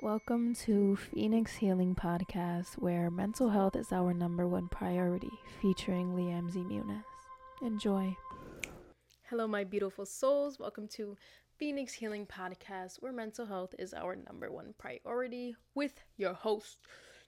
Welcome to Phoenix Healing Podcast, where mental health is our number one priority, featuring Leamsie Muniz. Enjoy. Hello, my beautiful souls. Welcome to Phoenix Healing Podcast, where mental health is our number one priority, with your host,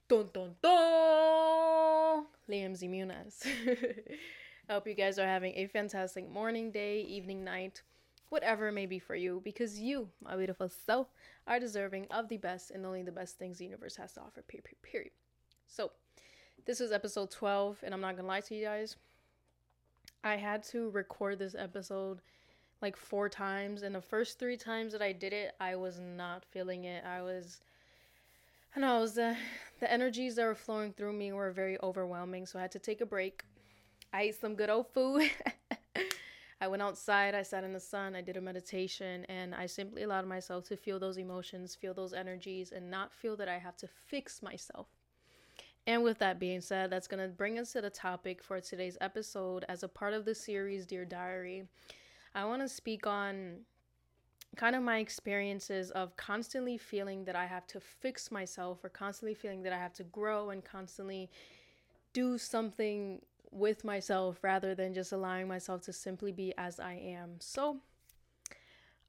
dun dun dun, Leamsie Muniz. I hope you guys are having a fantastic morning, day, evening, night whatever it may be for you, because you, my beautiful soul, are deserving of the best and only the best things the universe has to offer, period. period. So, this is episode 12, and I'm not gonna lie to you guys. I had to record this episode like four times, and the first three times that I did it, I was not feeling it. I was, I know, it was the, the energies that were flowing through me were very overwhelming, so I had to take a break. I ate some good old food. I went outside, I sat in the sun, I did a meditation, and I simply allowed myself to feel those emotions, feel those energies, and not feel that I have to fix myself. And with that being said, that's going to bring us to the topic for today's episode. As a part of the series, Dear Diary, I want to speak on kind of my experiences of constantly feeling that I have to fix myself or constantly feeling that I have to grow and constantly do something with myself rather than just allowing myself to simply be as I am. So,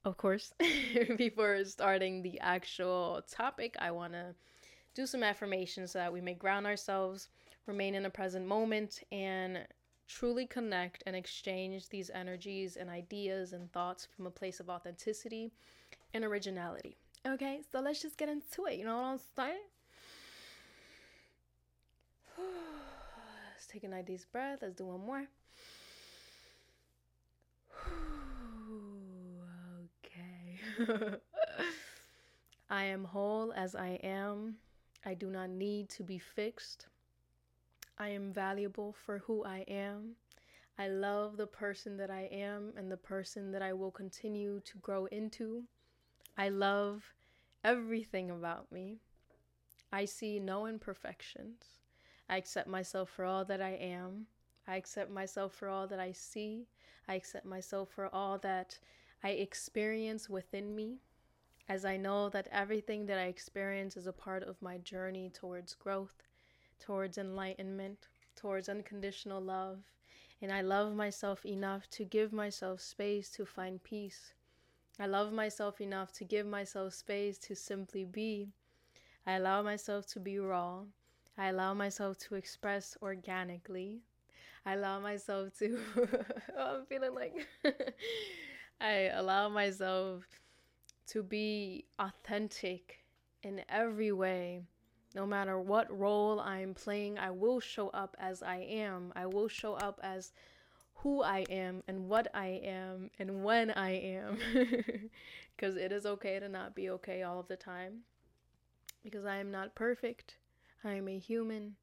of course, before starting the actual topic, I want to do some affirmations so that we may ground ourselves, remain in the present moment, and truly connect and exchange these energies and ideas and thoughts from a place of authenticity and originality. Okay, so let's just get into it. You know what I'm saying? take a nice deep breath. Let's do one more. okay. I am whole as I am. I do not need to be fixed. I am valuable for who I am. I love the person that I am and the person that I will continue to grow into. I love everything about me. I see no imperfections. I accept myself for all that I am. I accept myself for all that I see. I accept myself for all that I experience within me, as I know that everything that I experience is a part of my journey towards growth, towards enlightenment, towards unconditional love. And I love myself enough to give myself space to find peace. I love myself enough to give myself space to simply be. I allow myself to be raw. I allow myself to express organically. I allow myself to, oh, I'm feeling like, I allow myself to be authentic in every way. No matter what role I'm playing, I will show up as I am. I will show up as who I am and what I am and when I am. Because it is okay to not be okay all of the time. Because I am not perfect. I am a human.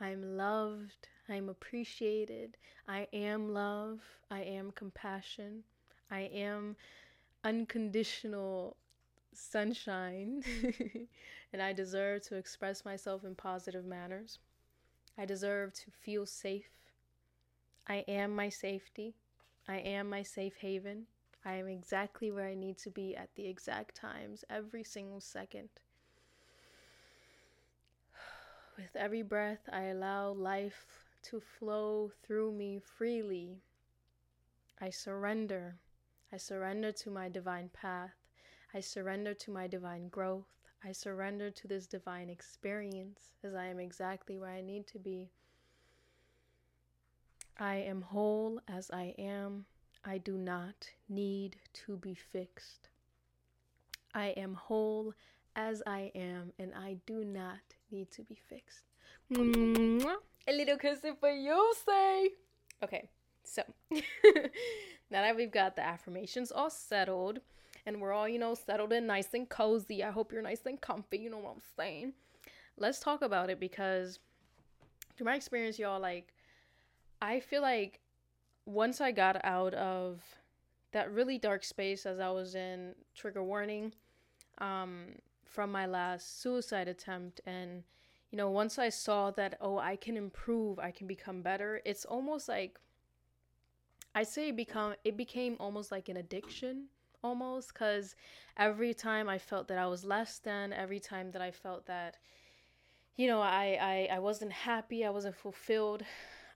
I am loved. I am appreciated. I am love. I am compassion. I am unconditional sunshine. and I deserve to express myself in positive manners. I deserve to feel safe. I am my safety. I am my safe haven. I am exactly where I need to be at the exact times, every single second. With every breath, I allow life to flow through me freely. I surrender. I surrender to my divine path. I surrender to my divine growth. I surrender to this divine experience as I am exactly where I need to be. I am whole as I am. I do not need to be fixed. I am whole as I am, and I do not need to be fixed. A little kiss for you, say. Okay, so now that we've got the affirmations all settled and we're all, you know, settled in nice and cozy, I hope you're nice and comfy, you know what I'm saying? Let's talk about it because through my experience, y'all, like, I feel like once I got out of that really dark space as I was in, trigger warning, um, from my last suicide attempt and you know once i saw that oh i can improve i can become better it's almost like i say become it became almost like an addiction almost because every time I felt that I was less than, every time that I felt that, you know, I, I, I wasn't happy, I wasn't fulfilled,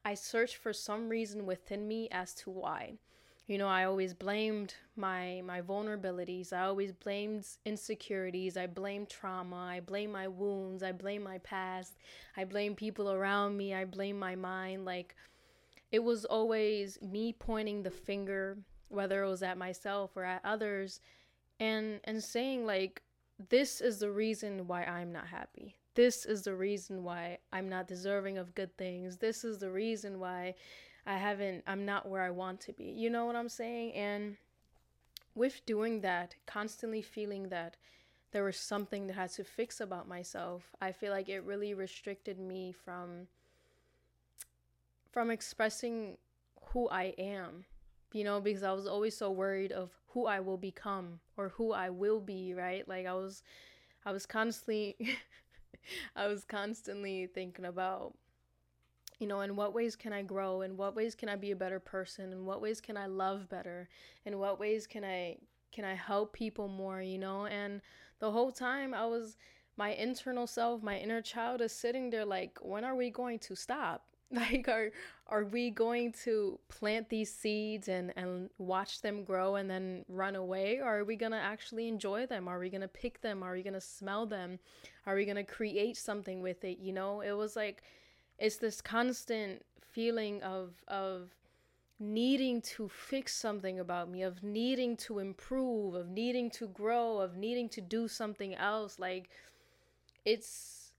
I searched for some reason within me as to why. You know, I always blamed my my vulnerabilities. I always blamed insecurities. I blamed trauma. I blame my wounds. I blame my past. I blame people around me. I blame my mind. Like it was always me pointing the finger, whether it was at myself or at others, and and saying like this is the reason why I'm not happy. This is the reason why I'm not deserving of good things. This is the reason why I haven't, I'm not where I want to be. You know what I'm saying? And with doing that, constantly feeling that there was something that I had to fix about myself, I feel like it really restricted me from from expressing who I am. You know, because I was always so worried of who I will become or who I will be, right? Like I was I was constantly I was constantly thinking about you know in what ways can i grow? In what ways can i be a better person? In what ways can i love better? In what ways can i can i help people more you know? And the whole time i was my internal self my inner child is sitting there like when are we going to stop? Like are are we going to plant these seeds and and watch them grow and then run away? Or are we going to actually enjoy them? Are we going to pick them? Are we going to smell them? Are we going to create something with it? You know? It was like it's this constant feeling of of needing to fix something about me of needing to improve of needing to grow of needing to do something else. Like it's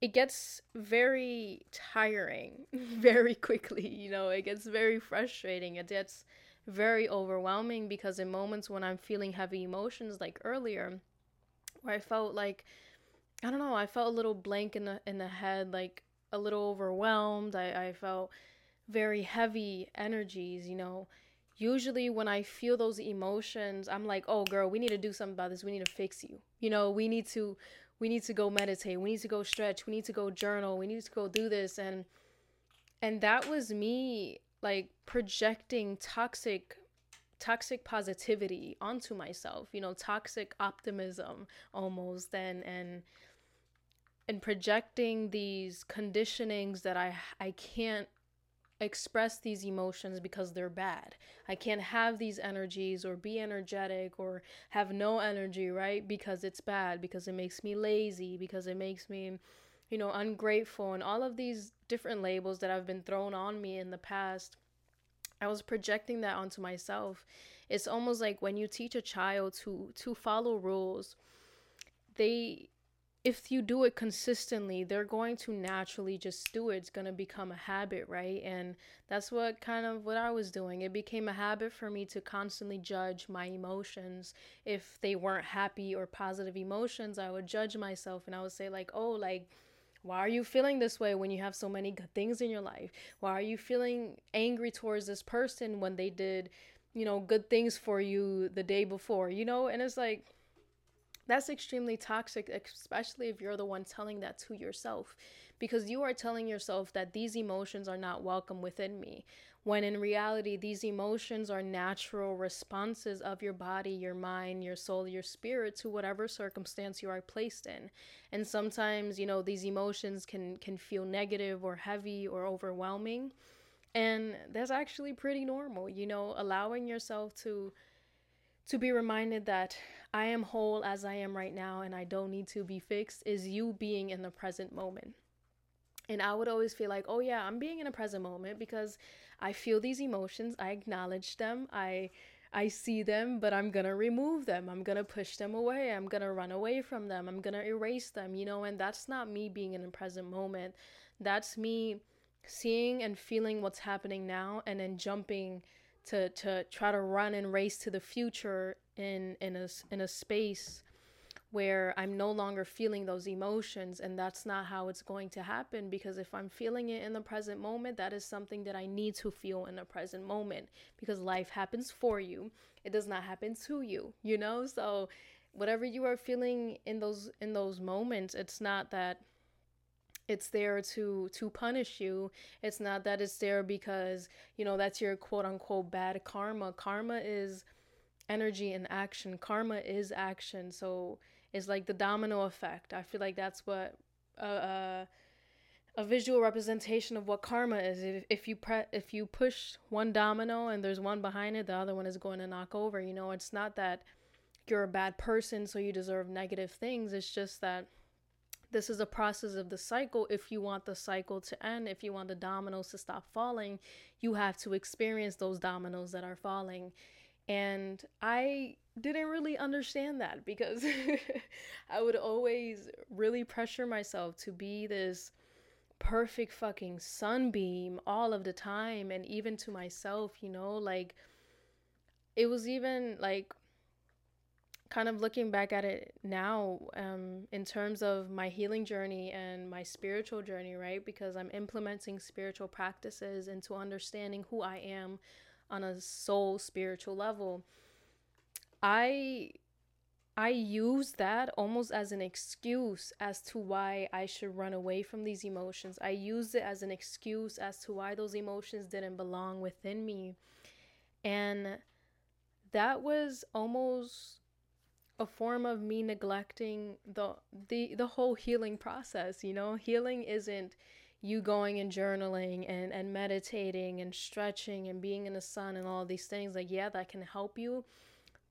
it gets very tiring very quickly you know? It gets very frustrating. It gets very overwhelming because in moments when i'm feeling heavy emotions like earlier where i felt like i don't know i felt a little blank in the in the head like a little overwhelmed. I, I felt very heavy energies, you know. Usually, when I feel those emotions, I'm like, oh, girl, we need to do something about this. We need to fix you. You know, we need to. We need to go meditate. We need to go stretch. We need to go journal. We need to go do this and and that was me like projecting toxic toxic positivity onto myself you know toxic optimism almost and and and projecting these conditionings that I I can't express these emotions because they're bad. I can't have these energies or be energetic or have no energy, right? Because it's bad, because it makes me lazy, because it makes me, you know, ungrateful and all of these different labels that have been thrown on me in the past. I was projecting that onto myself. It's almost like when you teach a child to to follow rules, they if you do it consistently, they're going to naturally just do it. It's going to become a habit, right? And that's what kind of what I was doing. It became a habit for me to constantly judge my emotions. If they weren't happy or positive emotions, I would judge myself and I would say like, "Oh, like why are you feeling this way when you have so many good things in your life? Why are you feeling angry towards this person when they did, you know, good things for you the day before?" You know, and it's like that's extremely toxic, especially if you're the one telling that to yourself, because you are telling yourself that these emotions are not welcome within me, when in reality, these emotions are natural responses of your body, your mind, your soul, your spirit to whatever circumstance you are placed in. And sometimes, you know, these emotions can, can feel negative or heavy or overwhelming. And that's actually pretty normal, you know, allowing yourself to to be reminded that I am whole as I am right now and I don't need to be fixed is you being in the present moment. And I would always feel like, oh yeah, I'm being in a present moment because I feel these emotions, I acknowledge them, I I see them, but I'm gonna remove them. I'm gonna push them away. I'm gonna run away from them. I'm gonna erase them, you know, and that's not me being in the present moment. That's me seeing and feeling what's happening now and then jumping to to try to run and race to the future in in a in a space where I'm no longer feeling those emotions and that's not how it's going to happen because if I'm feeling it in the present moment that is something that I need to feel in the present moment because life happens for you. It does not happen to you you know? So whatever you are feeling in those in those moments it's not that it's there to to punish you it's not that it's there because you know that's your quote unquote bad karma karma is energy and action. Karma is action. So it's like the domino effect. I feel like that's what uh, uh a visual representation of what karma is. If, if you pre- if you push one domino and there's one behind it, the other one is going to knock over. You know, it's not that you're a bad person so you deserve negative things. It's just that this is a process of the cycle. If you want the cycle to end, if you want the dominoes to stop falling, you have to experience those dominoes that are falling. And I didn't really understand that because I would always really pressure myself to be this perfect fucking sunbeam all of the time and even to myself, you know, like it was even like kind of looking back at it now um, in terms of my healing journey and my spiritual journey, right? Because I'm implementing spiritual practices into understanding who I am on a soul spiritual level. I I use that almost as an excuse as to why I should run away from these emotions. I use it as an excuse as to why those emotions didn't belong within me. And that was almost a form of me neglecting the the the whole healing process, you know? Healing isn't you going and journaling and and meditating and stretching and being in the sun and all these things like yeah, that can help you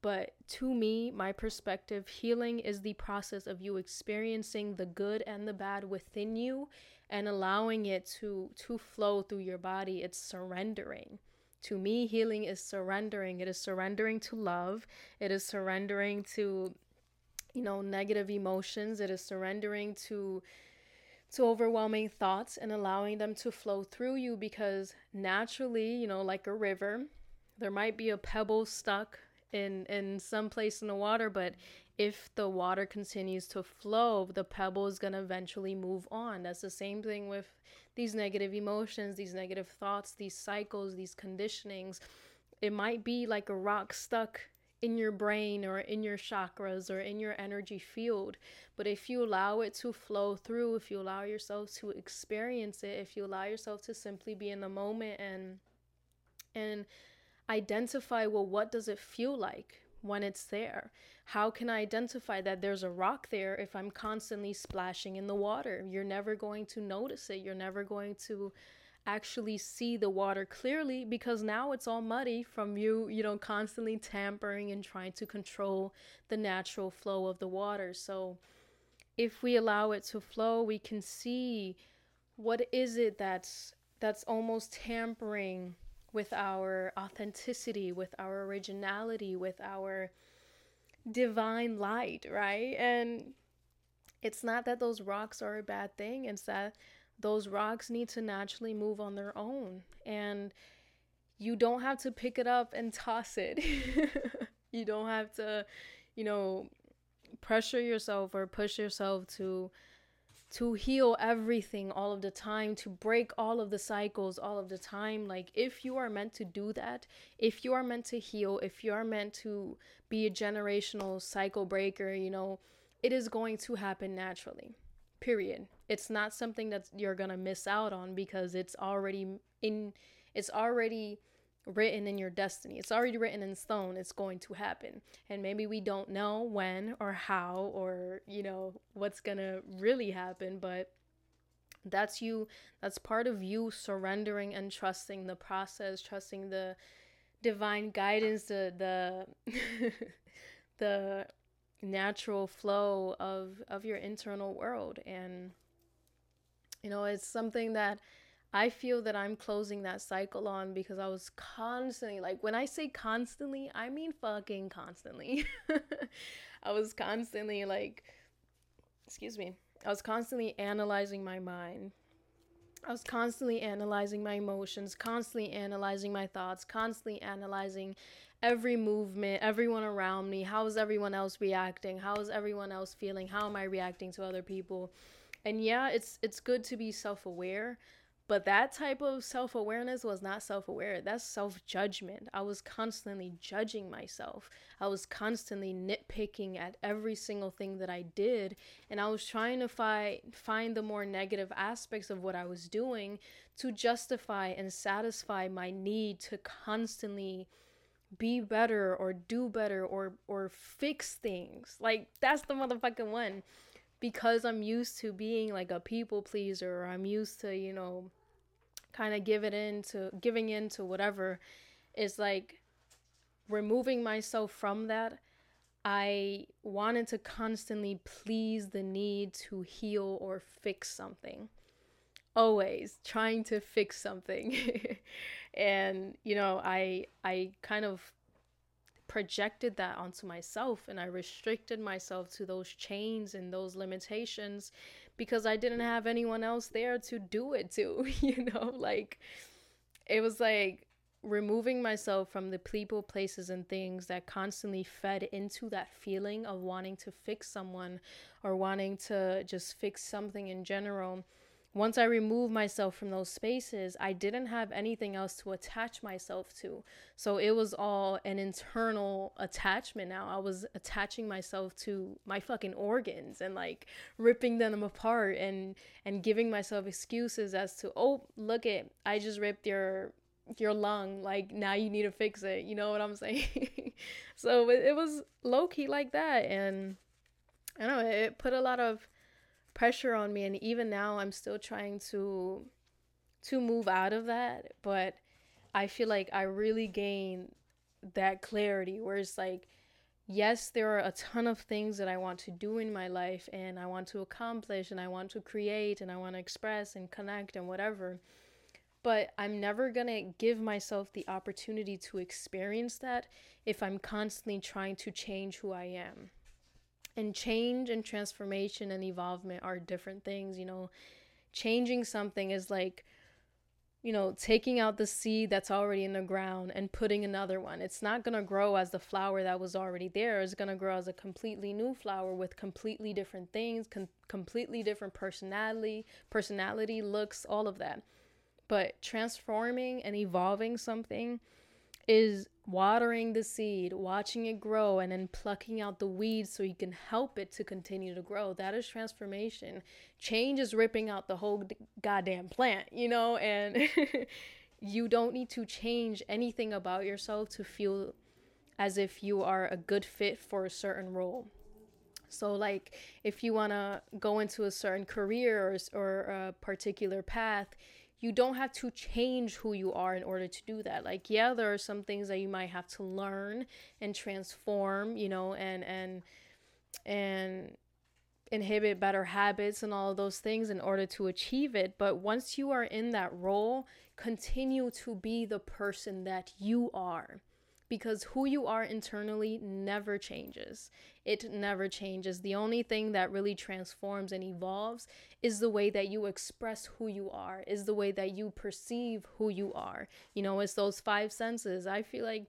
but to me, my perspective, healing is the process of you experiencing the good and the bad within you and allowing it to to flow through your body. It's surrendering. To me, healing is surrendering. It is surrendering to love. It is surrendering to you know, negative emotions. It is surrendering to to overwhelming thoughts and allowing them to flow through you because naturally, you know, like a river, there might be a pebble stuck in in some place in the water but if the water continues to flow the pebble is going to eventually move on that's the same thing with these negative emotions these negative thoughts these cycles these conditionings it might be like a rock stuck in your brain or in your chakras or in your energy field. But if you allow it to flow through, if you allow yourself to experience it, if you allow yourself to simply be in the moment and and identify well what does it feel like when it's there? How can i identify that there's a rock there if i'm constantly splashing in the water? You're never going to notice it. You're never going to actually see the water clearly because now it's all muddy from you you know constantly tampering and trying to control the natural flow of the water. So if we allow it to flow we can see what is it that's that's almost tampering with our authenticity, with our originality, with our divine light, right? And it's not that those rocks are a bad thing, it's that those rocks need to naturally move on their own. And you don't have to pick it up and toss it. you don't have to, you know, pressure yourself or push yourself to to heal everything all of the time, to break all of the cycles all of the time. Like, if you are meant to do that, if you are meant to heal, if you are meant to be a generational cycle breaker, you know, it is going to happen naturally. Period. It's not something that you're going to miss out on because it's already in, it's already written in your destiny. It's already written in stone. It's going to happen. And maybe we don't know when or how or, you know, what's going to really happen, but that's you that's part of you surrendering and trusting the process, trusting the divine guidance, the the the natural flow of of your internal world and you know, it's something that I feel that I'm closing that cycle on because I was constantly like when I say constantly, I mean fucking constantly. I was constantly like excuse me. I was constantly analyzing my mind. I was constantly analyzing my emotions, constantly analyzing my thoughts, constantly analyzing every movement, everyone around me. How is everyone else reacting? How is everyone else feeling? How am I reacting to other people? And yeah, it's it's good to be self-aware, but that type of self awareness was not self aware. That's self judgment. I was constantly judging myself. I was constantly nitpicking at every single thing that I did. And I was trying to fi- find the more negative aspects of what I was doing to justify and satisfy my need to constantly be better or do better or or fix things. Like that's the motherfucking one. Because I'm used to being like a people pleaser I'm used to, you know, kind of giving it into giving in to whatever is like removing myself from that. I wanted to constantly please the need to heal or fix something. Always trying to fix something. and you know i i kind of projected that onto myself and i restricted myself to those chains and those limitations because i didn't have anyone else there to do it to you know? Like it was like removing myself from the people places and things that constantly fed into that feeling of wanting to fix someone or wanting to just fix something in general once I removed myself from those spaces, I didn't have anything else to attach myself to. So it was all an internal attachment now. I was attaching myself to my fucking organs and like ripping them apart and and giving myself excuses as to, "Oh, look it, I just ripped your your lung like now you need to fix it you know what i'm saying so it, was low key like that and i don't know it put a lot of pressure on me and even now I'm still trying to to move out of that, but I feel like I really gain that clarity where it's like yes, there are a ton of things that I want to do in my life and I want to accomplish and I want to create and I want to express and connect and whatever. But I'm never going to give myself the opportunity to experience that if I'm constantly trying to change who I am and change and transformation and evolvement are different things you know. Changing something is like you know taking out the seed that's already in the ground and putting another one. It's not going to grow as the flower that was already there. It's going to grow as a completely new flower with completely different things com- completely different personality personality looks all of that. But transforming and evolving something is watering the seed, watching it grow, and then plucking out the weeds so you can help it to continue to grow. That is transformation. Change is ripping out the whole goddamn plant, you know, and you don't need to change anything about yourself to feel as if you are a good fit for a certain role. So, like, if you want to go into a certain career or, or a particular path, you don't have to change who you are in order to do that. Like yeah there are some things that you might have to learn and transform you know and and and inhibit better habits and all of those things in order to achieve it. But once you are in that role continue to be the person that you are because who you are internally never changes. It never changes. The only thing that really transforms and evolves is the way that you express who you are, is the way that you perceive who you are. You know, it's those five senses. I feel like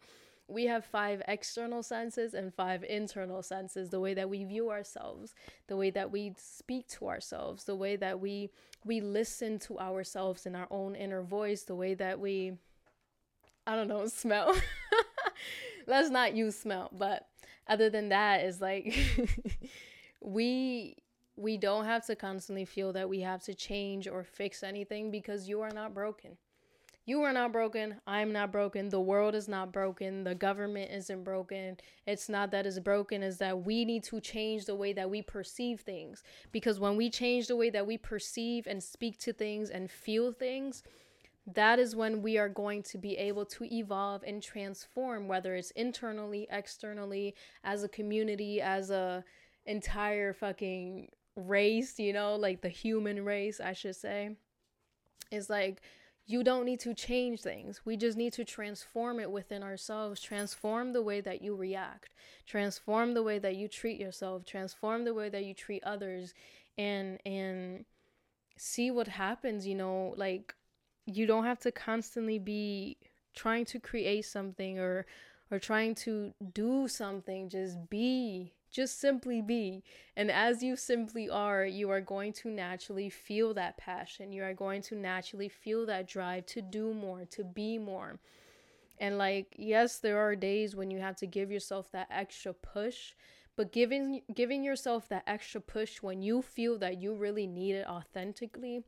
we have five external senses and five internal senses the way that we view ourselves the way that we speak to ourselves the way that we we listen to ourselves in our own inner voice the way that we i don't know smell let's not use smell. But other than that, is like we we don't have to constantly feel that we have to change or fix anything because you are not broken. You are not broken. I'm not broken. The world is not broken. The government isn't broken. It's not that it's broken, is that we need to change the way that we perceive things. Because when we change the way that we perceive and speak to things and feel things, that is when we are going to be able to evolve and transform whether it's internally externally as a community as a entire fucking race you know like the human race i should say. Is like you don't need to change things. We just need to transform it within ourselves. Transform the way that you react. Transform the way that you treat yourself. Transform the way that you treat others and and see what happens you know like you don't have to constantly be trying to create something or or trying to do something. Just be just simply be. And as you simply are you are going to naturally feel that passion. You are going to naturally feel that drive to do more to be more. And like yes there are days when you have to give yourself that extra push but giving giving yourself that extra push when you feel that you really need it authentically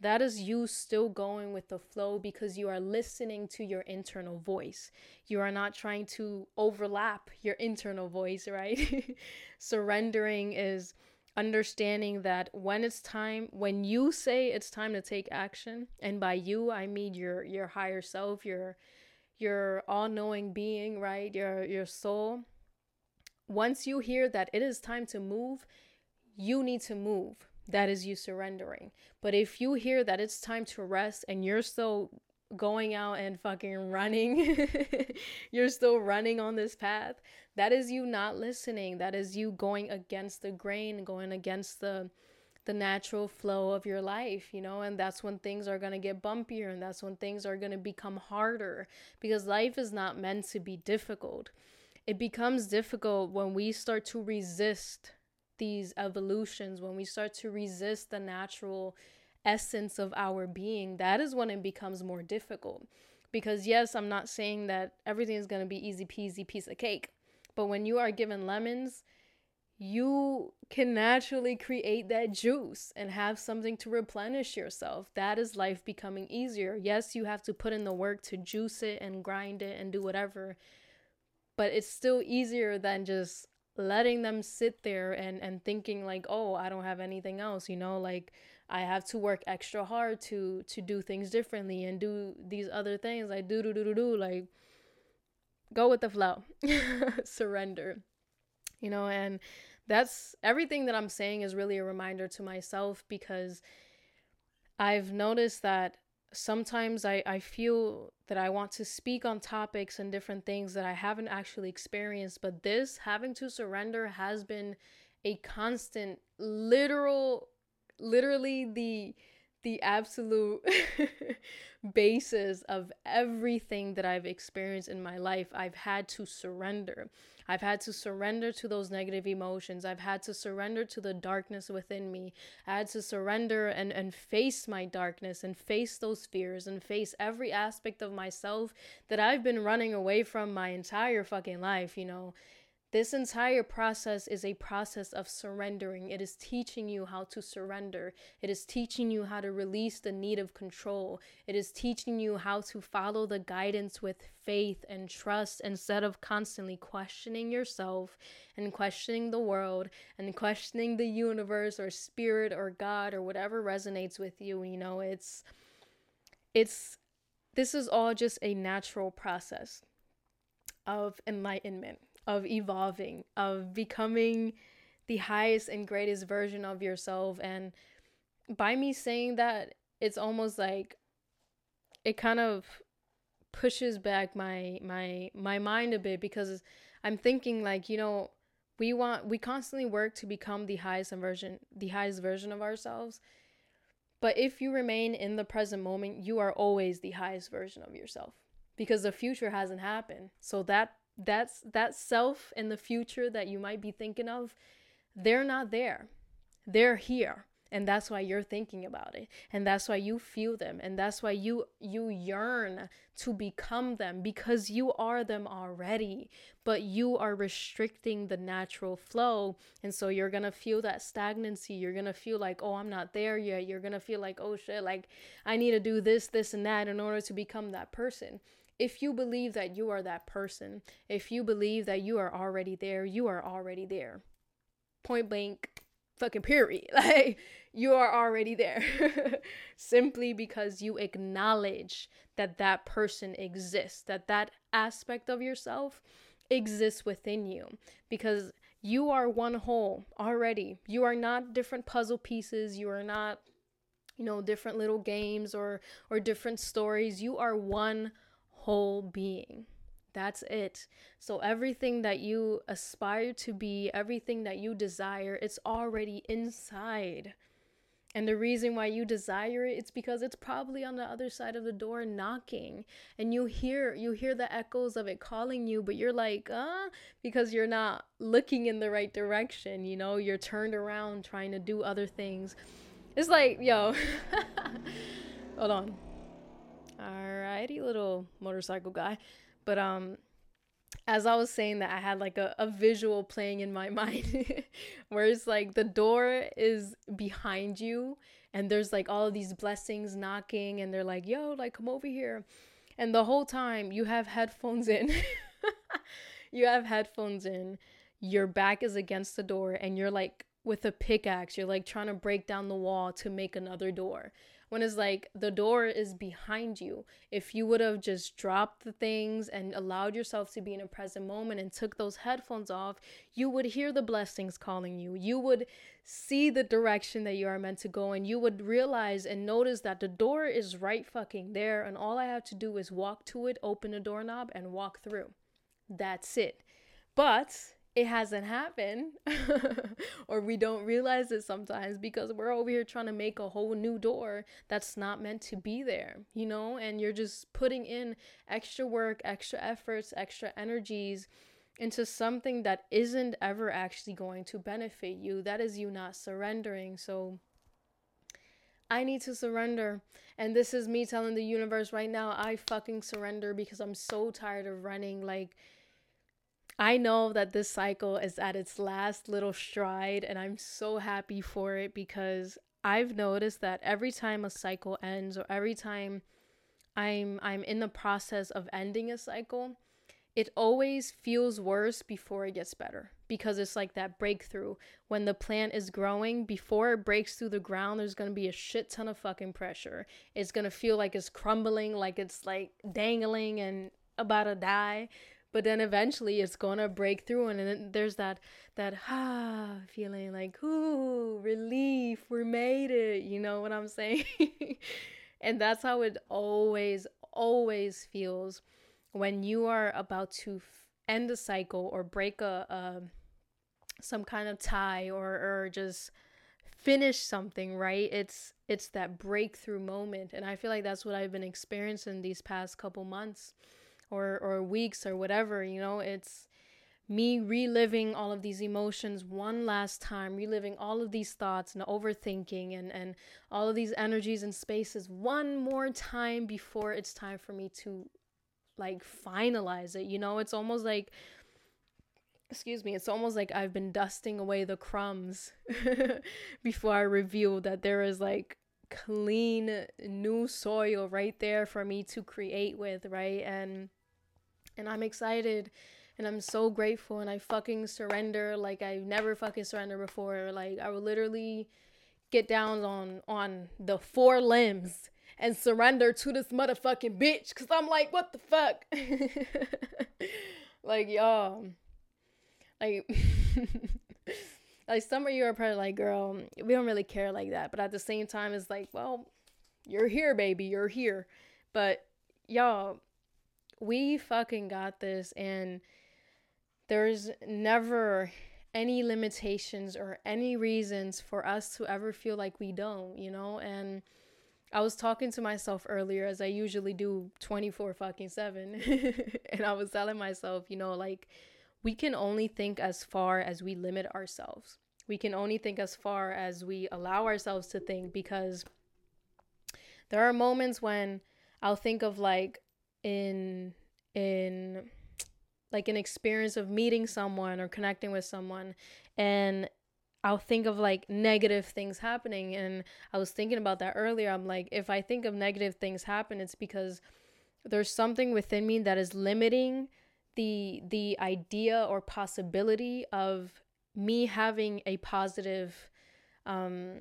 that is you still going with the flow because you are listening to your internal voice. You are not trying to overlap your internal voice, right? Surrendering is understanding that when it's time when you say it's time to take action and by you I mean your your higher self, your your all-knowing being, right? Your your soul. Once you hear that it is time to move, you need to move that is you surrendering. But if you hear that it's time to rest and you're still going out and fucking running, you're still running on this path, that is you not listening. That is you going against the grain, going against the the natural flow of your life, you know, and that's when things are going to get bumpier and that's when things are going to become harder because life is not meant to be difficult. It becomes difficult when we start to resist these evolutions, when we start to resist the natural essence of our being, that is when it becomes more difficult. Because, yes, I'm not saying that everything is going to be easy peasy piece of cake, but when you are given lemons, you can naturally create that juice and have something to replenish yourself. That is life becoming easier. Yes, you have to put in the work to juice it and grind it and do whatever, but it's still easier than just letting them sit there and and thinking like oh i don't have anything else you know like i have to work extra hard to to do things differently and do these other things like do do do do do like go with the flow surrender you know and that's everything that i'm saying is really a reminder to myself because i've noticed that sometimes I, I feel that I want to speak on topics and different things that I haven't actually experienced, but this having to surrender has been a constant literal literally the the absolute basis of everything that I've experienced in my life. I've had to surrender. I've had to surrender to those negative emotions. I've had to surrender to the darkness within me. I had to surrender and, and face my darkness and face those fears and face every aspect of myself that I've been running away from my entire fucking life, you know. This entire process is a process of surrendering. It is teaching you how to surrender. It is teaching you how to release the need of control. It is teaching you how to follow the guidance with faith and trust instead of constantly questioning yourself and questioning the world and questioning the universe or spirit or God or whatever resonates with you. You know, it's it's this is all just a natural process of enlightenment of evolving, of becoming the highest and greatest version of yourself. And by me saying that, it's almost like it kind of pushes back my my my mind a bit because I'm thinking like, you know, we want we constantly work to become the highest version the highest version of ourselves. But if you remain in the present moment, you are always the highest version of yourself because the future hasn't happened. So that that's that self in the future that you might be thinking of they're not there. They're here and that's why you're thinking about it and that's why you feel them and that's why you you yearn to become them because you are them already but you are restricting the natural flow and so you're going to feel that stagnancy. You're going to feel like oh I'm not there yet. You're going to feel like oh shit like I need to do this this and that in order to become that person if you believe that you are that person, if you believe that you are already there, you are already there. Point blank, fucking period. Like, you are already there. Simply because you acknowledge that that person exists, that that aspect of yourself exists within you. Because you are one whole already. You are not different puzzle pieces. You are not, you know, different little games or or different stories. You are one whole being. That's it. So, everything that you aspire to be, everything that you desire, it's already inside. And the reason why you desire it, it's because it's probably on the other side of the door knocking. And you hear you hear the echoes of it calling you, but you're like, uh, because you're not looking in the right direction, you know, you're turned around trying to do other things. It's like, yo, hold on. Alrighty, little motorcycle guy. But um as I was saying that, I had like a, a visual playing in my mind where it's like the door is behind you and there's like all these blessings knocking and they're like, yo, like come over here. And the whole time you have headphones in. you have headphones in, your back is against the door, and you're like with a pickaxe, you're like trying to break down the wall to make another door when it's like the door is behind you. If you would have just dropped the things and allowed yourself to be in a present moment and took those headphones off, you would hear the blessings calling you. You would see the direction that you are meant to go and you would realize and notice that the door is right fucking there and all I have to do is walk to it, open the doorknob and walk through. That's it. But it hasn't happened or we don't realize it sometimes because we're over here trying to make a whole new door that's not meant to be there you know and you're just putting in extra work extra efforts extra energies into something that isn't ever actually going to benefit you that is you not surrendering so I need to surrender. And this is me telling the universe right now, I fucking surrender because I'm so tired of running. Like, I know that this cycle is at its last little stride, and I'm so happy for it because I've noticed that every time a cycle ends or every time I'm I'm in the process of ending a cycle, it always feels worse before it gets better because it's like that breakthrough. When the plant is growing before it breaks through the ground there's to be a shit ton of fucking pressure. It's to feel like it's crumbling like it's like dangling and about to die but then eventually it's gonna break through and then there's that that ah feeling like ooh relief we made it you know what i'm saying? And that's how it always always feels when you are about to end a cycle or break a, a some kind of tie or or just finish something right? It's it's that breakthrough moment and i feel like that's what i've been experiencing these past couple months or or weeks or whatever you know it's me reliving all of these emotions one last time reliving all of these thoughts and overthinking and and all of these energies and spaces one more time before it's time for me to like finalize it you know? It's almost like excuse me it's almost like i've been dusting away the crumbs before i reveal that there is like clean new soil right there for me to create with right and and I'm excited and I'm so grateful and I fucking surrender like I've never fucking surrendered before. Like I will literally get down on on the four limbs and surrender to this motherfucking bitch cuz I'm like what the fuck? like y'all like like some of you are probably like girl we don't really care like that but at the same time it's like well you're here baby you're here but y'all we fucking got this and there's never any limitations or any reasons for us to ever feel like we don't, you know? And I was talking to myself earlier as I usually do 24 fucking 7 and I was telling myself, you know, like we can only think as far as we limit ourselves. We can only think as far as we allow ourselves to think because there are moments when I'll think of like in in like an experience of meeting someone or connecting with someone and I'll think of like negative things happening and I was thinking about that earlier I'm like if I think of negative things happen it's because there's something within me that is limiting the the idea or possibility of me having a positive um,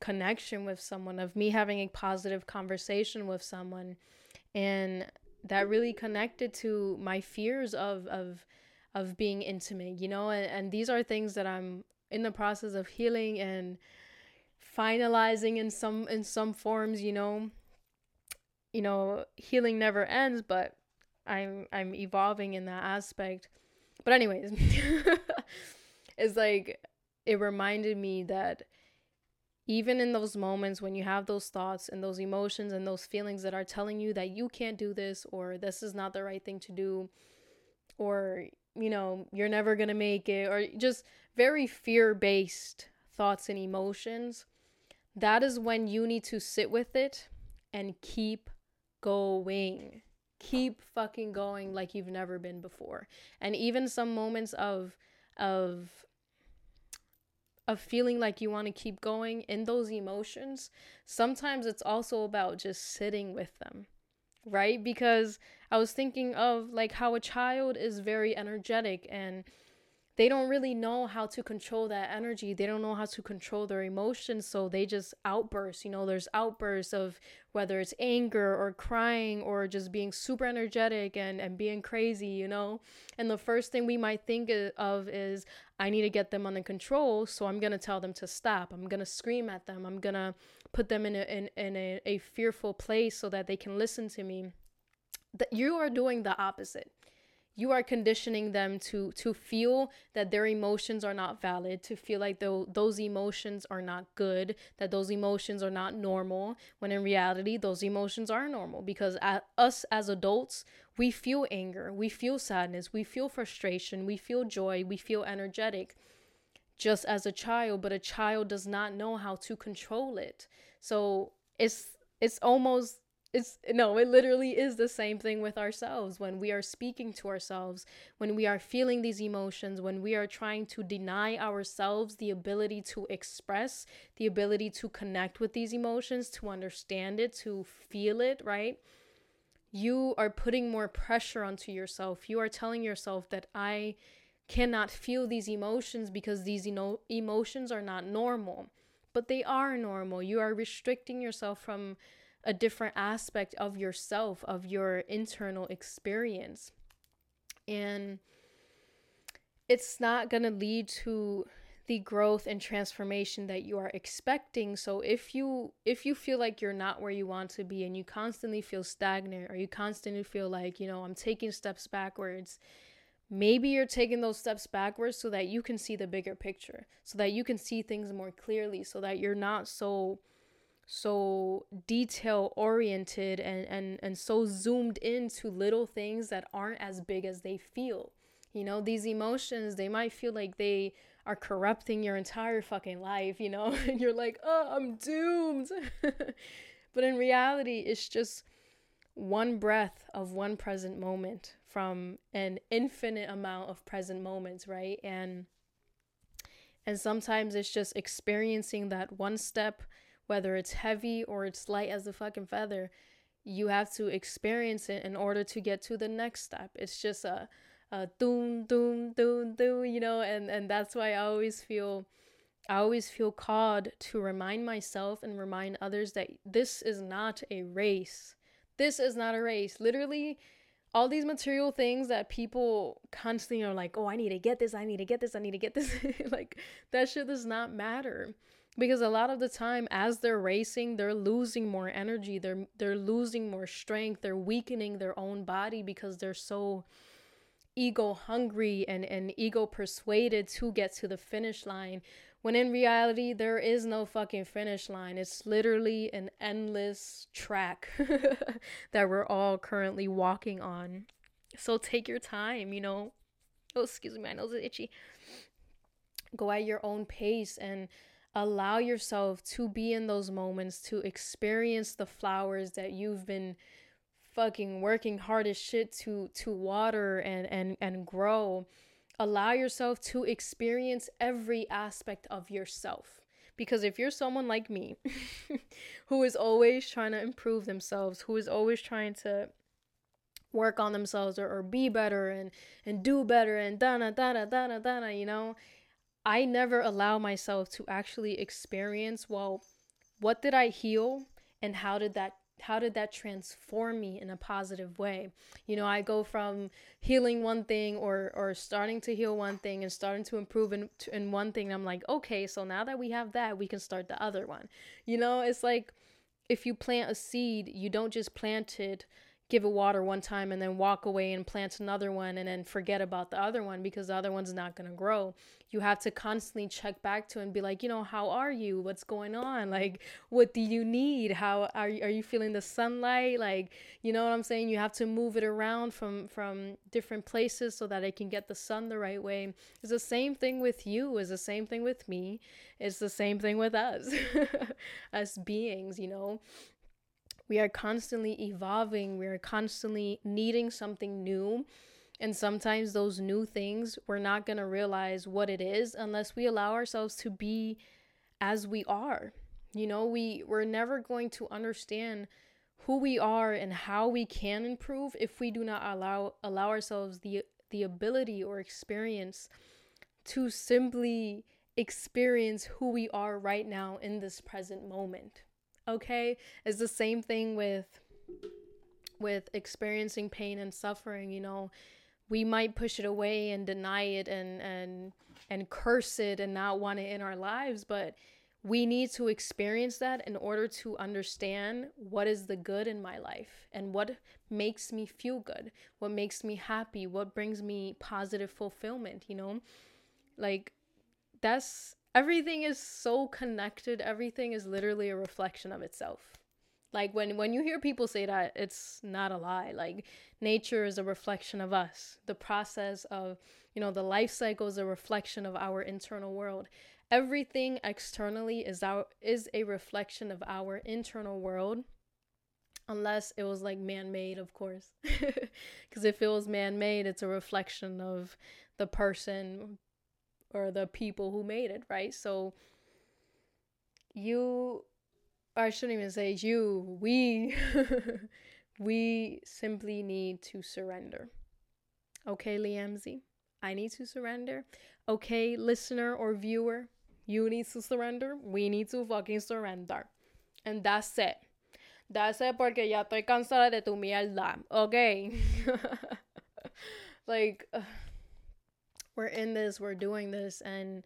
connection with someone of me having a positive conversation with someone. And that really connected to my fears of of of being intimate you know? And, and these are things that i'm in the process of healing and finalizing in some in some forms you know? You know healing never ends but i'm i'm evolving in that aspect. But anyways it's like it reminded me that even in those moments when you have those thoughts and those emotions and those feelings that are telling you that you can't do this or this is not the right thing to do or you know you're never going to make it or just very fear-based thoughts and emotions that is when you need to sit with it and keep going keep fucking going like you've never been before. And even some moments of of of feeling like you want to keep going in those emotions, sometimes it's also about just sitting with them. Right? Because I was thinking of like how a child is very energetic and they don't really know how to control that energy. They don't know how to control their emotions. So they just outburst. You know, there's outbursts of whether it's anger or crying or just being super energetic and, and being crazy, you know. And the first thing we might think of is, I need to get them under control. So I'm going to tell them to stop. I'm going to scream at them. I'm going to put them in a, in, in a, a fearful place so that they can listen to me. That you are doing the opposite you are conditioning them to to feel that their emotions are not valid to feel like th- those emotions are not good that those emotions are not normal when in reality those emotions are normal. Because at, us as adults we feel anger we feel sadness we feel frustration we feel joy we feel energetic just as a child but a child does not know how to control it. So it's it's almost it's no it literally is the same thing with ourselves. When we are speaking to ourselves when we are feeling these emotions when we are trying to deny ourselves the ability to express the ability to connect with these emotions to understand it to feel it right? You are putting more pressure onto yourself. You are telling yourself that i cannot feel these emotions because these emotions are not normal. But they are normal. You are restricting yourself from a different aspect of yourself, of your internal experience. And it's not going to lead to the growth and transformation that you are expecting so if you if you feel like you're not where you want to be and you constantly feel stagnant or you constantly feel like you know i'm taking steps backwards maybe you're taking those steps backwards so that you can see the bigger picture so that you can see things more clearly so that you're not so so detail oriented and, and, and so zoomed into little things that aren't as big as they feel. You know, these emotions, they might feel like they are corrupting your entire fucking life, you know, and you're like, oh, I'm doomed. but in reality, it's just one breath of one present moment from an infinite amount of present moments, right? And and sometimes it's just experiencing that one step whether it's heavy or it's light as a fucking feather, you have to experience it in order to get to the next step. It's just a, a doom, doom, doom, doom, you know, and, and that's why I always feel I always feel called to remind myself and remind others that this is not a race. This is not a race. Literally, all these material things that people constantly are like, oh, I need to get this, I need to get this, I need to get this. like, that shit does not matter because a lot of the time as they're racing they're losing more energy they're they're losing more strength they're weakening their own body because they're so ego hungry and and ego persuaded to get to the finish line when in reality there is no fucking finish line. It's literally an endless track that we're all currently walking on. So take your time you know. Oh excuse me my nose is itchy. Go at your own pace and allow yourself to be in those moments to experience the flowers that you've been fucking working hard as shit to to water and and and grow. Allow yourself to experience every aspect of yourself. Because if you're someone like me who is always trying to improve themselves who is always trying to work on themselves or, or be better and and do better and da da da da da da you know I never allow myself to actually experience well what did I heal and how did that how did that transform me in a positive way? You know i go from healing one thing or or starting to heal one thing and starting to improve in, in one thing i'm like okay so now that we have that we can start the other one. You know it's like if you plant a seed you don't just plant it give it water one time and then walk away and plant another one and then forget about the other one because the other one's not going to grow. You have to constantly check back to and be like, you know, how are you? What's going on? Like, what do you need? How are you, are you feeling the sunlight? Like, you know what I'm saying? You have to move it around from from different places so that it can get the sun the right way. It's the same thing with you. It's the same thing with me. It's the same thing with us as beings, you know we are constantly evolving, we are constantly needing something new. And sometimes those new things, we're not going to realize what it is unless we allow ourselves to be as we are. You know, we we're never going to understand who we are and how we can improve if we do not allow allow ourselves the the ability or experience to simply experience who we are right now in this present moment. Okay? It's the same thing with with experiencing pain and suffering, you know. We might push it away and deny it and and and curse it and not want it in our lives, but we need to experience that in order to understand what is the good in my life and what makes me feel good, what makes me happy, what brings me positive fulfillment, you know? Like, that's everything is so connected, everything is literally a reflection of itself. Like when when you hear people say that, it's not a lie. Like nature is a reflection of us. The process of, you know, the life cycle is a reflection of our internal world everything externally is out is a reflection of our internal world unless it was like man-made of course because if it was man-made it's a reflection of the person or the people who made it right so you i shouldn't even say you we we simply need to surrender okay Leamsie i need to surrender okay listener or viewer you need to surrender. We need to fucking surrender. And that's it. That's it porque ya estoy cansada de tu mierda. Okay. like, we're in this, we're doing this, and,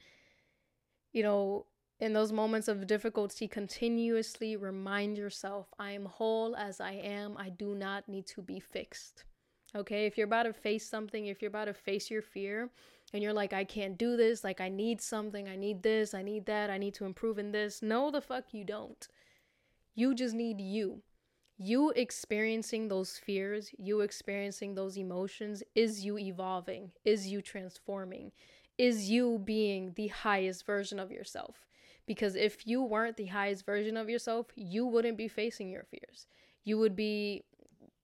you know, in those moments of difficulty, continuously remind yourself I am whole as I am. I do not need to be fixed. Okay. If you're about to face something, if you're about to face your fear, and you're like, I can't do this, like, I need something, I need this, I need that, I need to improve in this. No, the fuck you don't. You just need you. You experiencing those fears, you experiencing those emotions, is you evolving, is you transforming, is you being the highest version of yourself. Because if you weren't the highest version of yourself, you wouldn't be facing your fears. You would be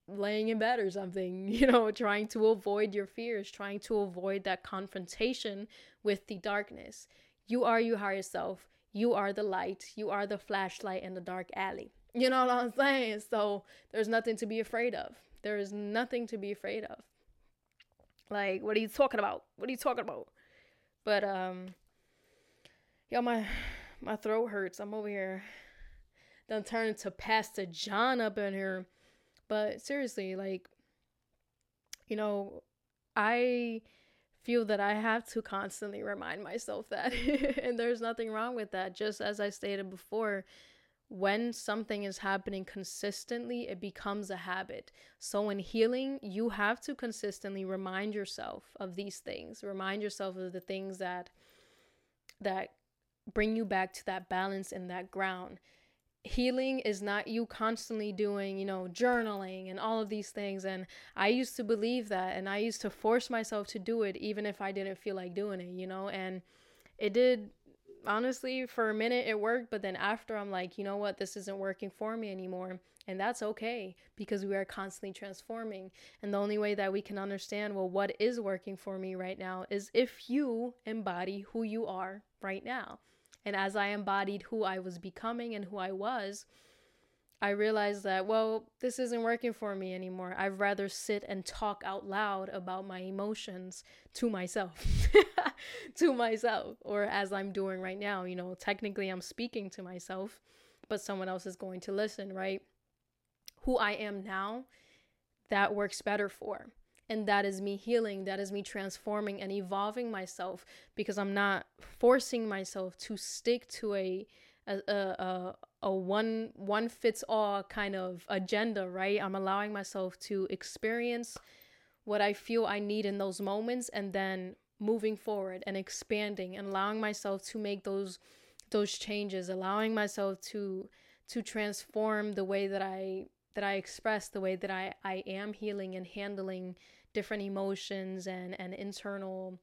laying in bed or something, you know, trying to avoid your fears, trying to avoid that confrontation with the darkness. You are your higher self. You are the light. You are the flashlight in the dark alley. You know what I'm saying? So there's nothing to be afraid of. There is nothing to be afraid of. Like, what are you talking about? What are you talking about? But um yo, my my throat hurts. I'm over here. Done turned to Pastor John up in here but seriously, like, you know, I feel that I have to constantly remind myself that. and there's nothing wrong with that. Just as I stated before, when something is happening consistently, it becomes a habit. So, in healing, you have to consistently remind yourself of these things. Remind yourself of the things that that bring you back to that balance and that ground healing is not you constantly doing, you know, journaling and all of these things. And I used to believe that and I used to force myself to do it even if I didn't feel like doing it, you know, and it did honestly for a minute it worked but then after i'm like you know what? This isn't working for me anymore and that's okay because we are constantly transforming. And the only way that we can understand well what is working for me right now is if you embody who you are right now. And as I embodied who I was becoming and who I was, I realized that, well, this isn't working for me anymore. I'd rather sit and talk out loud about my emotions to myself, to myself, or as I'm doing right now. You know, technically I'm speaking to myself, but someone else is going to listen, right? Who I am now, that works better for and that is me healing that is me transforming and evolving myself because i'm not forcing myself to stick to a a, a, a one one fits all kind of agenda right? I'm allowing myself to experience what i feel i need in those moments and then moving forward and expanding and allowing myself to make those those changes allowing myself to to transform the way that i that i express the way that i i am healing and handling different emotions and and internal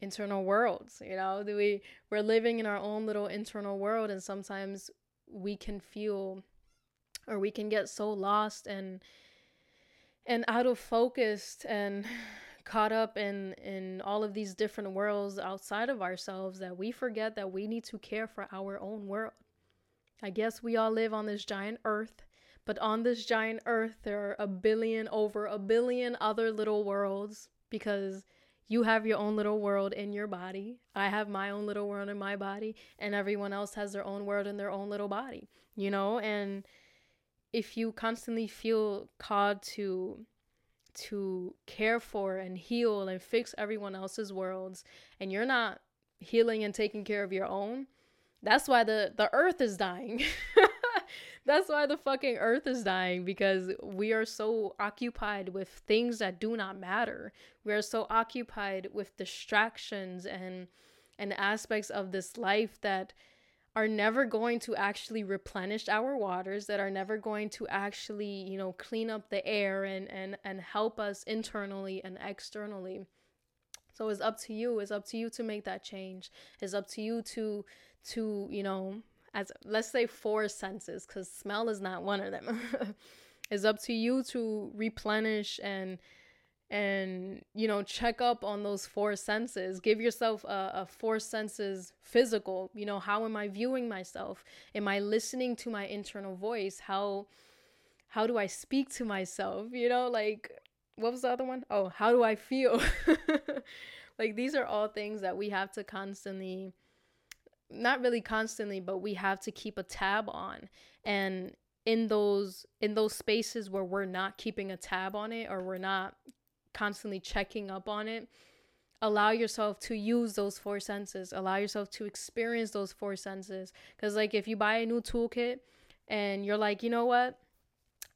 internal worlds you know we we're living in our own little internal world and sometimes we can feel or we can get so lost and and out of focused and caught up in in all of these different worlds outside of ourselves that we forget that we need to care for our own world. I guess we all live on this giant earth, but on this giant earth there are a billion over a billion other little worlds because you have your own little world in your body. I have my own little world in my body, and everyone else has their own world in their own little body, you know? And if you constantly feel called to to care for and heal and fix everyone else's worlds and you're not healing and taking care of your own that's why the the earth is dying that's why the fucking earth is dying because we are so occupied with things that do not matter. We are so occupied with distractions and and aspects of this life that are never going to actually replenish our waters that are never going to actually you know clean up the air and and and help us internally and externally. So it's up to you. It's up to you to make that change. It's up to you to to you know as let's say four senses because smell is not one of them. It's up to you to replenish and and you know check up on those four senses. Give yourself a, a, four senses physical. You know how am i viewing myself? Am i listening to my internal voice? How how do i speak to myself? You know like what was the other one? Oh, how do i feel? Like these are all things that we have to constantly not really constantly but we have to keep a tab on. And in those in those spaces where we're not keeping a tab on it or we're not constantly checking up on it allow yourself to use those four senses. Allow yourself to experience those four senses. Because like if you buy a new toolkit and you're like you know what?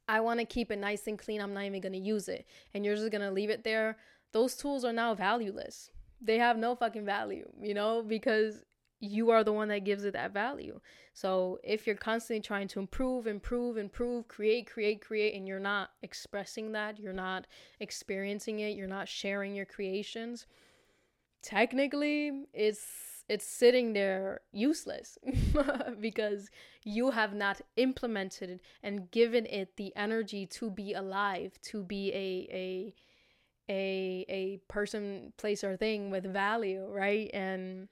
I want to keep it nice and clean. I'm not even going to use it. And you're just going to leave it there. Those tools are now valueless. They have no fucking value you know because you are the one that gives it that value. So if you're constantly trying to improve, improve, improve, create, create, create, and you're not expressing that, you're not experiencing it, you're not sharing your creations, technically it's it's sitting there useless because you have not implemented and given it the energy to be alive, to be a a a a person, place, or thing with value, right? And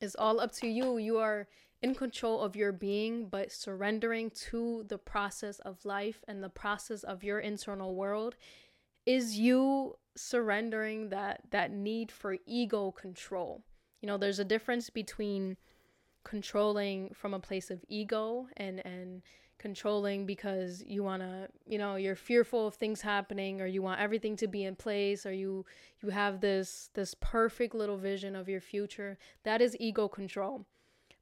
it's all up to you. You are in control of your being, but surrendering to the process of life and the process of your internal world is you surrendering that that need for ego control. You know, there's a difference between controlling from a place of ego and and controlling because you want to you know you're fearful of things happening or you want everything to be in place or you you have this this perfect little vision of your future that is ego control.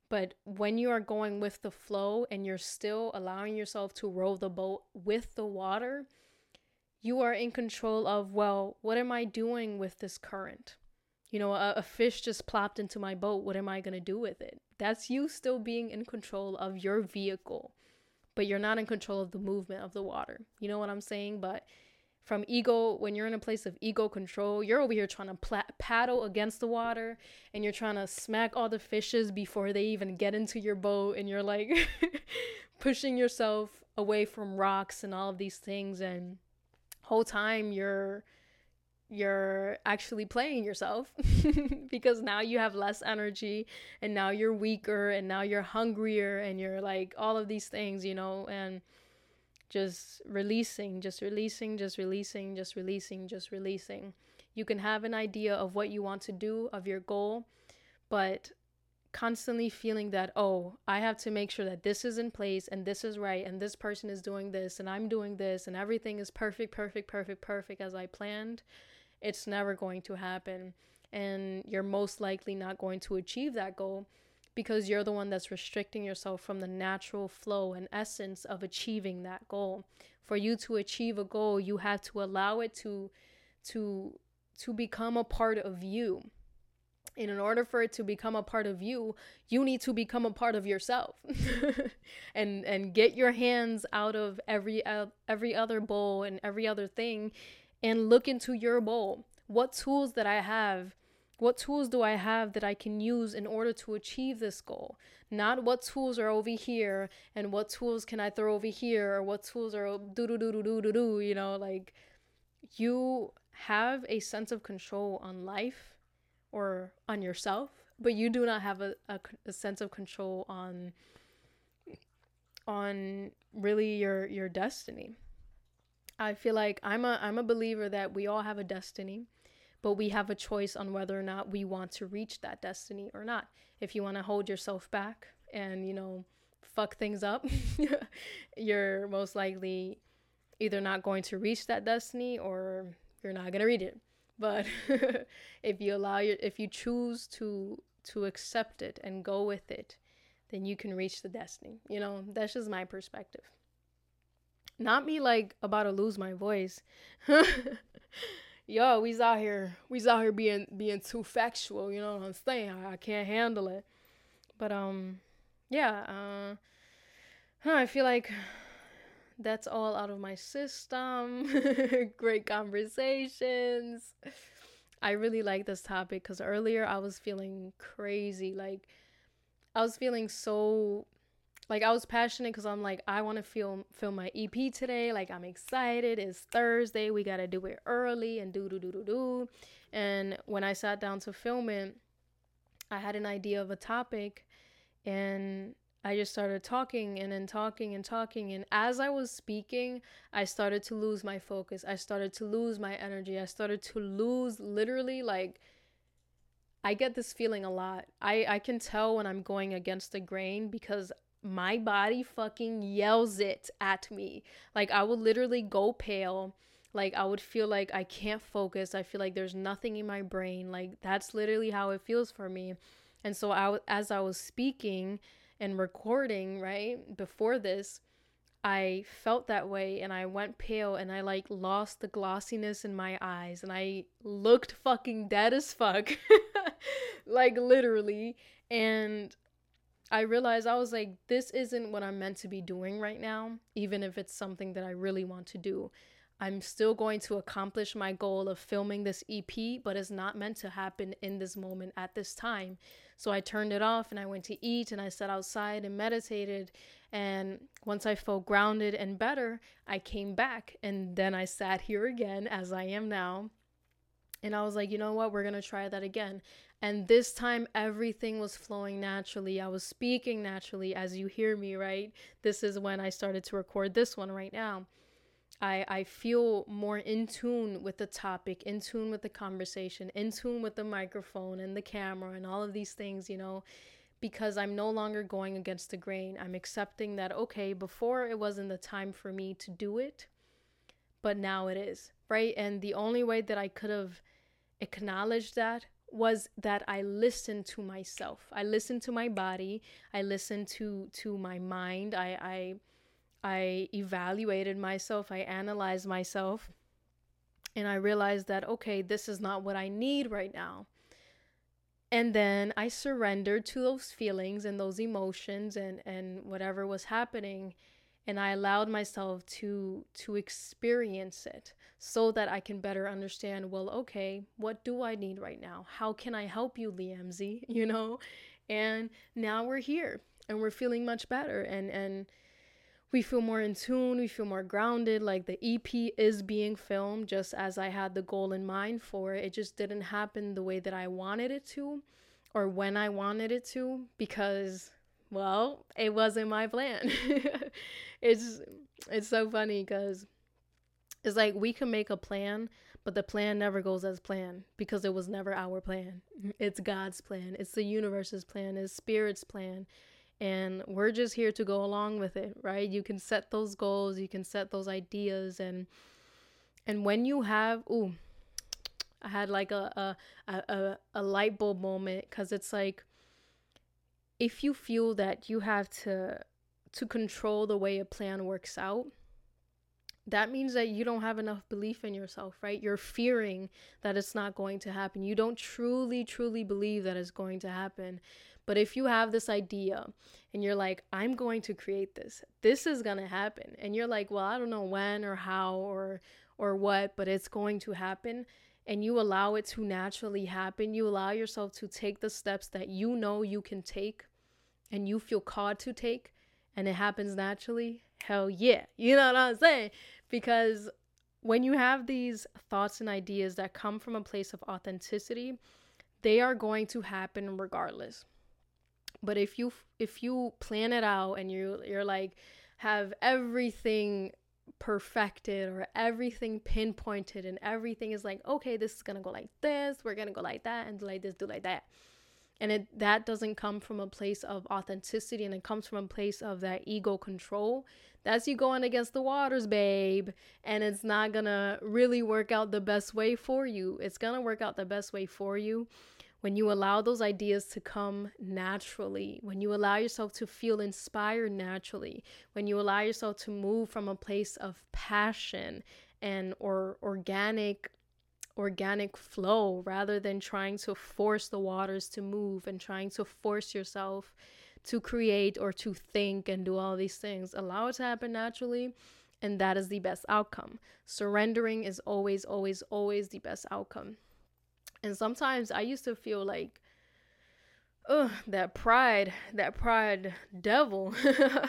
But when you are going with the flow and you're still allowing yourself to row the boat with the water you are in control of well what am i doing with this current? You know a, a fish just plopped into my boat. What am i going to do with it? That's you still being in control of your vehicle but you're not in control of the movement of the water. You know what I'm saying? But from ego, when you're in a place of ego control, you're over here trying to pla- paddle against the water and you're trying to smack all the fishes before they even get into your boat. And you're like pushing yourself away from rocks and all of these things. And whole time you're you're actually playing yourself because now you have less energy and now you're weaker and now you're hungrier and you're like all of these things, you know, and just releasing, just releasing, just releasing, just releasing, just releasing. You can have an idea of what you want to do, of your goal, but constantly feeling that, oh, I have to make sure that this is in place and this is right and this person is doing this and I'm doing this and everything is perfect, perfect, perfect, perfect as I planned it's never going to happen. And you're most likely not going to achieve that goal because you're the one that's restricting yourself from the natural flow and essence of achieving that goal. For you to achieve a goal, you have to allow it to to to become a part of you. And in order for it to become a part of you, you need to become a part of yourself. and and get your hands out of every uh, every other bowl and every other thing and look into your bowl. What tools that I have What tools do I have that I can use in order to achieve this goal? Not what tools are over here and what tools can I throw over here or what tools are do do do do do do do, you know, like you have a sense of control on life or on yourself, but you do not have a, a, a sense of control on on really your your destiny. I feel like I'm a I'm a believer that we all have a destiny, but we have a choice on whether or not we want to reach that destiny or not. If you want to hold yourself back and, you know, fuck things up, you're most likely either not going to reach that destiny or you're not going to reach it. But if you allow your if you choose to to accept it and go with it, then you can reach the destiny. You know, that's just my perspective. Not me like about to lose my voice. Yo, we's out here, we's out here being being too factual. You know what I'm saying? I, I can't handle it. But um, yeah. Uh, I feel like that's all out of my system. Great conversations. I really like this topic because earlier I was feeling crazy. Like, I was feeling so like I was passionate because I'm like I want to film film my EP today. Like I'm excited. It's Thursday. We gotta do it early and do do do do do. And when I sat down to film it, I had an idea of a topic, and I just started talking and then talking and talking. And as I was speaking, I started to lose my focus. I started to lose my energy. I started to lose literally like I get this feeling a lot. I, I can tell when I'm going against the grain because my body fucking yells it at me. Like I would literally go pale. Like I would feel like I can't focus. I feel like there's nothing in my brain. Like that's literally how it feels for me. And so I as I was speaking and recording, right? Before this, I felt that way and I went pale and I like lost the glossiness in my eyes and I looked fucking dead as fuck. like literally. And I realized I was like, this isn't what I'm meant to be doing right now, even if it's something that I really want to do. I'm still going to accomplish my goal of filming this EP, but it's not meant to happen in this moment at this time. So I turned it off and I went to eat and I sat outside and meditated. And once I felt grounded and better, I came back and then I sat here again as I am now. And I was like, you know what? We're going to try that again. And this time, everything was flowing naturally. I was speaking naturally as you hear me, right? This is when I started to record this one right now. I, I feel more in tune with the topic, in tune with the conversation, in tune with the microphone and the camera and all of these things, you know, because I'm no longer going against the grain. I'm accepting that, okay, before it wasn't the time for me to do it, but now it is, right? And the only way that I could have acknowledged that was that I listened to myself. I listened to my body. I listened to to my mind. I I I evaluated myself. I analyzed myself. And I realized that okay, this is not what I need right now. And then I surrendered to those feelings and those emotions and and whatever was happening and I allowed myself to to experience it so that I can better understand well okay what do I need right now how can I help you Leamsie you know and now we're here and we're feeling much better and and we feel more in tune we feel more grounded like the EP is being filmed just as I had the goal in mind for it it just didn't happen the way that I wanted it to or when I wanted it to because well, it wasn't my plan. it's it's so funny because it's like we can make a plan, but the plan never goes as planned because it was never our plan. It's God's plan. It's the universe's plan. It's spirit's plan. And we're just here to go along with it, right? You can set those goals, you can set those ideas and and when you have ooh, I had like a a a, a light bulb moment cuz it's like if you feel that you have to to control the way a plan works out that means that you don't have enough belief in yourself, right? You're fearing that it's not going to happen. You don't truly, truly believe that it's going to happen. But if you have this idea and you're like, I'm going to create this, this is going to happen. And you're like, well, I don't know when or how or or what, but it's going to happen. and you allow it to naturally happen, you allow yourself to take the steps that you know you can take and you feel called to take, and it happens naturally, hell yeah. You know what I'm saying? Because when you have these thoughts and ideas that come from a place of authenticity, they are going to happen regardless. But if you if you plan it out and you you're like have everything perfected or everything pinpointed and everything is like okay this is gonna go like this we're gonna go like that and do like this do like that. And it that doesn't come from a place of authenticity and it comes from a place of that ego control. That's you going against the waters babe and it's not gonna really work out the best way for you. It's gonna work out the best way for you when you allow those ideas to come naturally, when you allow yourself to feel inspired naturally, when you allow yourself to move from a place of passion and or organic organic flow rather than trying to force the waters to move and trying to force yourself to create or to think and do all these things. Allow it to happen naturally, and that is the best outcome. Surrendering is always, always, always the best outcome. And sometimes I used to feel like, ugh, that pride, that pride devil,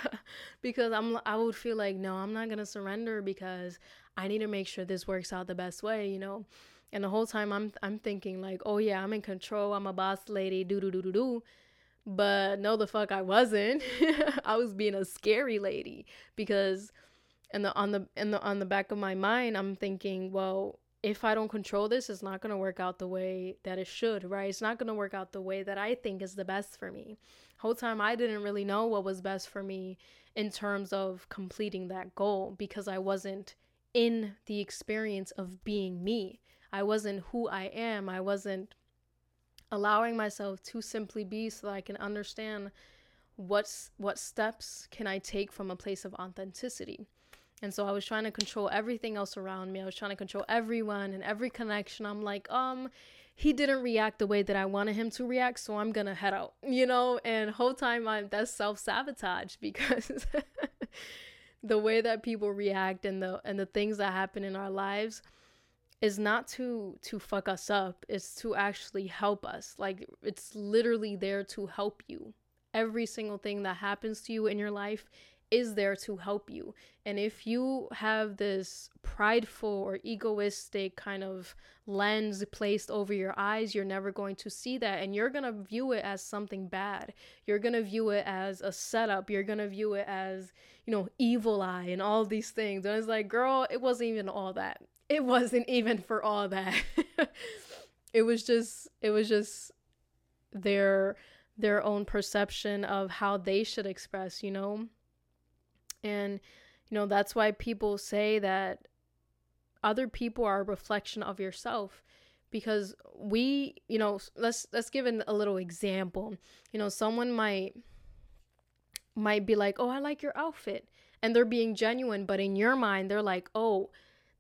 because I'm, I would feel like, no, I'm not gonna surrender because I need to make sure this works out the best way, you know. And the whole time I'm, I'm thinking like, oh yeah, I'm in control, I'm a boss lady, do do do do do. But no, the fuck I wasn't. I was being a scary lady because, in the on the in the on the back of my mind, I'm thinking, well, if I don't control this, it's not going to work out the way that it should, right? It's not going to work out the way that I think is the best for me. Whole time I didn't really know what was best for me in terms of completing that goal because I wasn't in the experience of being me. I wasn't who I am. I wasn't allowing myself to simply be so that I can understand what's what steps can I take from a place of authenticity. And so I was trying to control everything else around me. I was trying to control everyone and every connection. I'm like, um, he didn't react the way that I wanted him to react, so I'm gonna head out, you know. And whole time I'm that's self sabotage because the way that people react and the and the things that happen in our lives is not to to fuck us up. It's to actually help us. Like it's literally there to help you. Every single thing that happens to you in your life is there to help you. And if you have this prideful or egoistic kind of lens placed over your eyes, you're never going to see that. And you're going to view it as something bad. You're going to view it as a setup. You're going to view it as, you know, evil eye and all these things. And it's like, girl, it wasn't even all that. It wasn't even for all that. it was just, it was just their their own perception of how they should express, you know? And, you know, that's why people say that other people are a reflection of yourself because we you know let's let's give an, a little example. You know someone might might be like oh i like your outfit and they're being genuine but in your mind they're like oh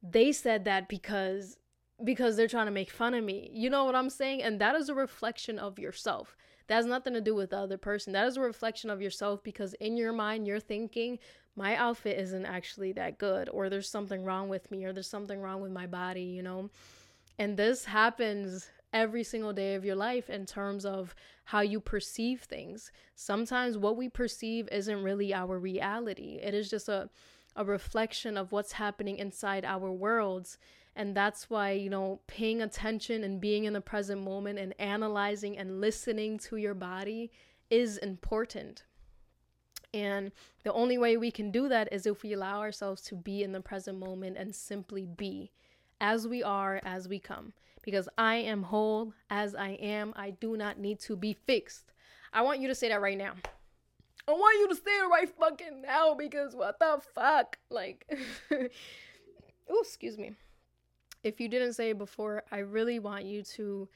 they said that because because they're trying to make fun of me. You know what i'm saying? And that is a reflection of yourself. That has nothing to do with the other person. That is a reflection of yourself because in your mind you're thinking my outfit isn't actually that good or there's something wrong with me or there's something wrong with my body, you know. And this happens every single day of your life in terms of how you perceive things. Sometimes what we perceive isn't really our reality. It is just a a reflection of what's happening inside our worlds. And that's why, you know, paying attention and being in the present moment and analyzing and listening to your body is important. And the only way we can do that is if we allow ourselves to be in the present moment and simply be as we are, as we come. Because I am whole as I am. I do not need to be fixed. I want you to say that right now. I want you to say it right fucking now because what the fuck? Like, oh, excuse me. If you didn't say it before, I really want you to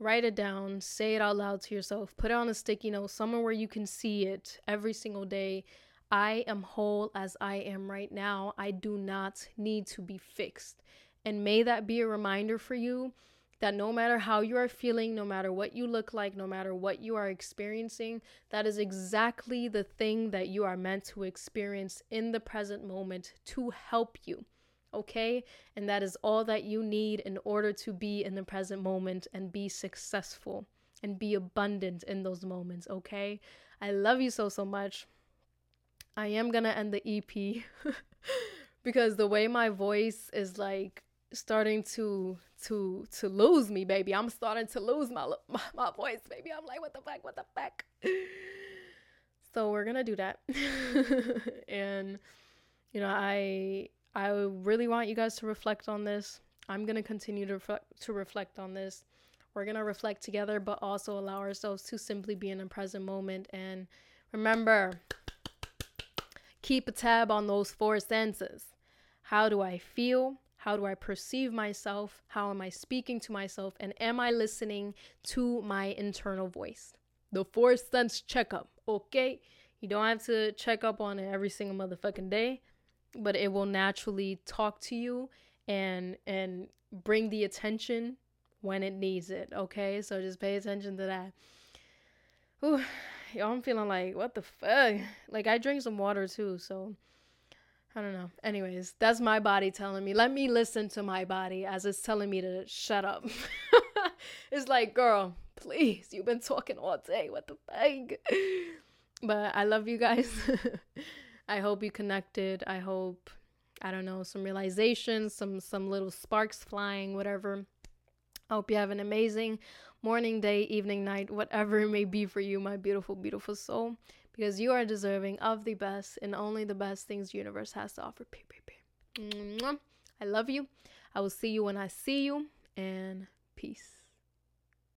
write it down, say it out loud to yourself, put it on a sticky note somewhere where you can see it every single day. I am whole as I am right now. I do not need to be fixed. And may that be a reminder for you that no matter how you are feeling, no matter what you look like, no matter what you are experiencing, that is exactly the thing that you are meant to experience in the present moment to help you. Okay? And that is all that you need in order to be in the present moment and be successful and be abundant in those moments. Okay? I love you so, so much. I am to end the EP because the way my voice is like starting to to to lose me baby i'm starting to lose my my, my voice baby i'm like what the fuck what the fuck so we're gonna do that and you know i i really want you guys to reflect on this i'm gonna continue to reflect to reflect on this we're gonna reflect together but also allow ourselves to simply be in the present moment and remember keep a tab on those four senses how do i feel how do I perceive myself? How am I speaking to myself? And am I listening to my internal voice? The four sense checkup, okay? You don't have to check up on it every single motherfucking day, but it will naturally talk to you and and bring the attention when it needs it, okay? So just pay attention to that. Ooh, y'all, I'm feeling like, what the fuck? Like, I drink some water too, so I don't know. Anyways, that's my body telling me. Let me listen to my body as it's telling me to shut up. it's like, girl, please, you've been talking all day. What the fuck? But I love you guys. I hope you connected. I hope I don't know, some realizations, some some little sparks flying, whatever. I hope you have an amazing morning, day, evening, night, whatever it may be for you, my beautiful, beautiful soul because you are deserving of the best and only the best things the universe has to offer. I love you. I will see you when I see you, and peace.